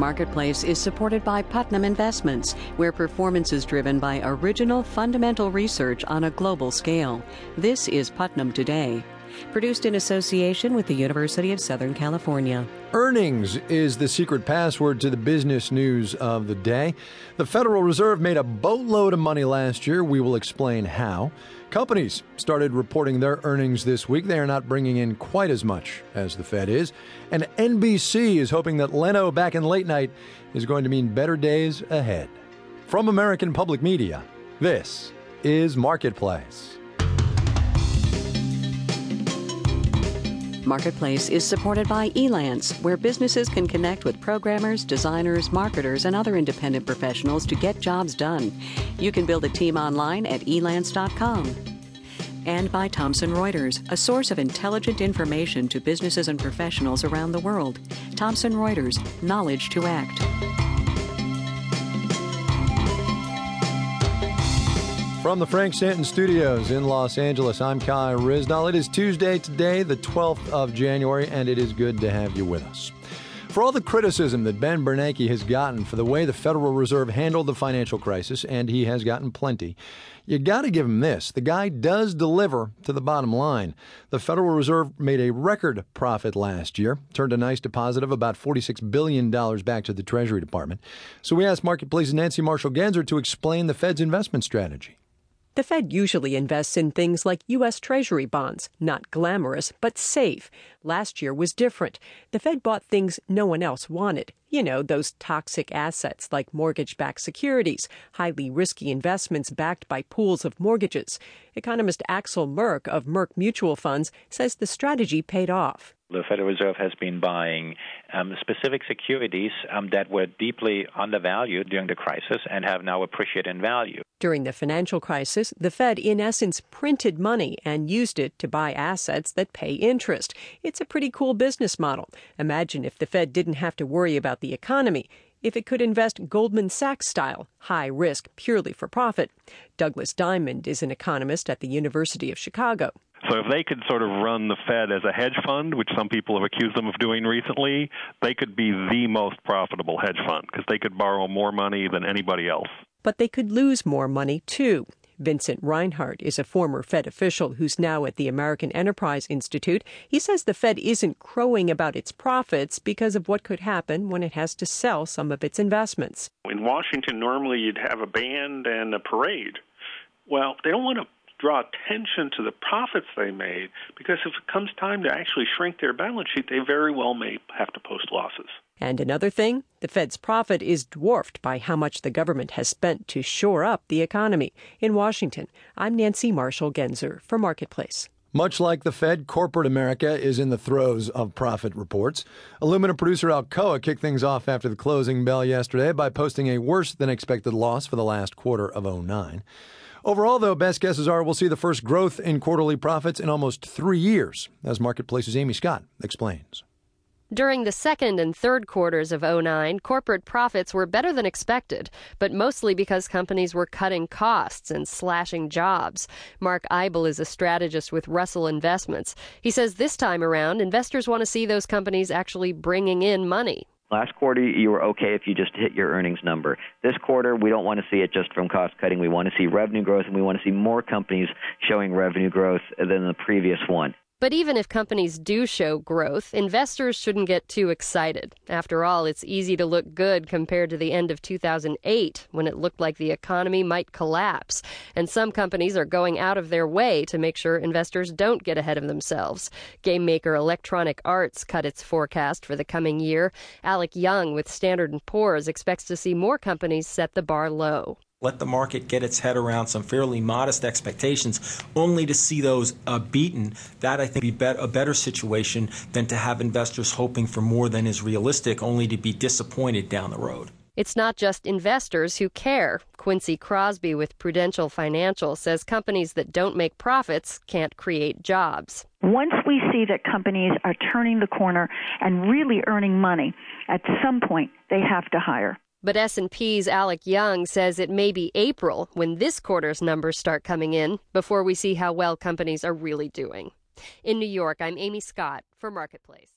Marketplace is supported by Putnam Investments, where performance is driven by original fundamental research on a global scale. This is Putnam Today. Produced in association with the University of Southern California. Earnings is the secret password to the business news of the day. The Federal Reserve made a boatload of money last year. We will explain how. Companies started reporting their earnings this week. They are not bringing in quite as much as the Fed is. And NBC is hoping that Leno back in late night is going to mean better days ahead. From American Public Media, this is Marketplace. Marketplace is supported by Elance, where businesses can connect with programmers, designers, marketers, and other independent professionals to get jobs done. You can build a team online at elance.com. And by Thomson Reuters, a source of intelligent information to businesses and professionals around the world. Thomson Reuters, knowledge to act. From the Frank Stanton Studios in Los Angeles, I'm Kai Ryssdal. It is Tuesday today, the 12th of January, and it is good to have you with us. For all the criticism that Ben Bernanke has gotten for the way the Federal Reserve handled the financial crisis, and he has gotten plenty, you got to give him this. The guy does deliver to the bottom line. The Federal Reserve made a record profit last year, turned a nice deposit of about $46 billion back to the Treasury Department. So we asked Marketplace's Nancy Marshall Genzer to explain the Fed's investment strategy. The Fed usually invests in things like U.S. Treasury bonds, not glamorous, but safe. Last year was different. The Fed bought things no one else wanted. You know, those toxic assets like mortgage backed securities, highly risky investments backed by pools of mortgages. Economist Axel Merk of Merk Mutual Funds says the strategy paid off. The Federal Reserve has been buying um, specific securities um, that were deeply undervalued during the crisis and have now appreciated in value. During the financial crisis, the Fed, in essence, printed money and used it to buy assets that pay interest. It's a pretty cool business model. Imagine if the Fed didn't have to worry about the economy if it could invest Goldman Sachs style, high risk, purely for profit. Douglas Diamond is an economist at the University of Chicago. So if they could sort of run the Fed as a hedge fund, which some people have accused them of doing recently, they could be the most profitable hedge fund because they could borrow more money than anybody else. But they could lose more money too. Vincent Reinhart is a former Fed official who's now at the American Enterprise Institute. He says the Fed isn't crowing about its profits because of what could happen when it has to sell some of its investments. In Washington, normally you'd have a band and a parade. Well, they don't want to draw attention to the profits they made because if it comes time to actually shrink their balance sheet, they very well may have to post losses. And another thing, the Fed's profit is dwarfed by how much the government has spent to shore up the economy. In Washington, I'm Nancy Marshall Genzer for Marketplace. Much like the Fed, corporate America is in the throes of profit reports. Aluminum producer Alcoa kicked things off after the closing bell yesterday by posting a worse than expected loss for the last quarter of 09. Overall, though, best guesses are we'll see the first growth in quarterly profits in almost three years, as Marketplace's Amy Scott explains. During the second and third quarters of 09, corporate profits were better than expected, but mostly because companies were cutting costs and slashing jobs. Mark Eibel is a strategist with Russell Investments. He says this time around, investors want to see those companies actually bringing in money. Last quarter, you were okay if you just hit your earnings number. This quarter, we don't want to see it just from cost cutting. We want to see revenue growth, and we want to see more companies showing revenue growth than the previous one. But even if companies do show growth, investors shouldn't get too excited. After all, it's easy to look good compared to the end of 2008 when it looked like the economy might collapse. And some companies are going out of their way to make sure investors don't get ahead of themselves. Game maker Electronic Arts cut its forecast for the coming year. Alec Young with Standard & Poor's expects to see more companies set the bar low let the market get its head around some fairly modest expectations, only to see those uh, beaten. That I think be a better situation than to have investors hoping for more than is realistic, only to be disappointed down the road. It's not just investors who care. Quincy Krosby with Prudential Financial says companies that don't make profits can't create jobs. Once we see that companies are turning the corner and really earning money, at some point they have to hire. But S&P's Alec Young says it may be April when this quarter's numbers start coming in before we see how well companies are really doing. In New York, I'm Amy Scott for Marketplace.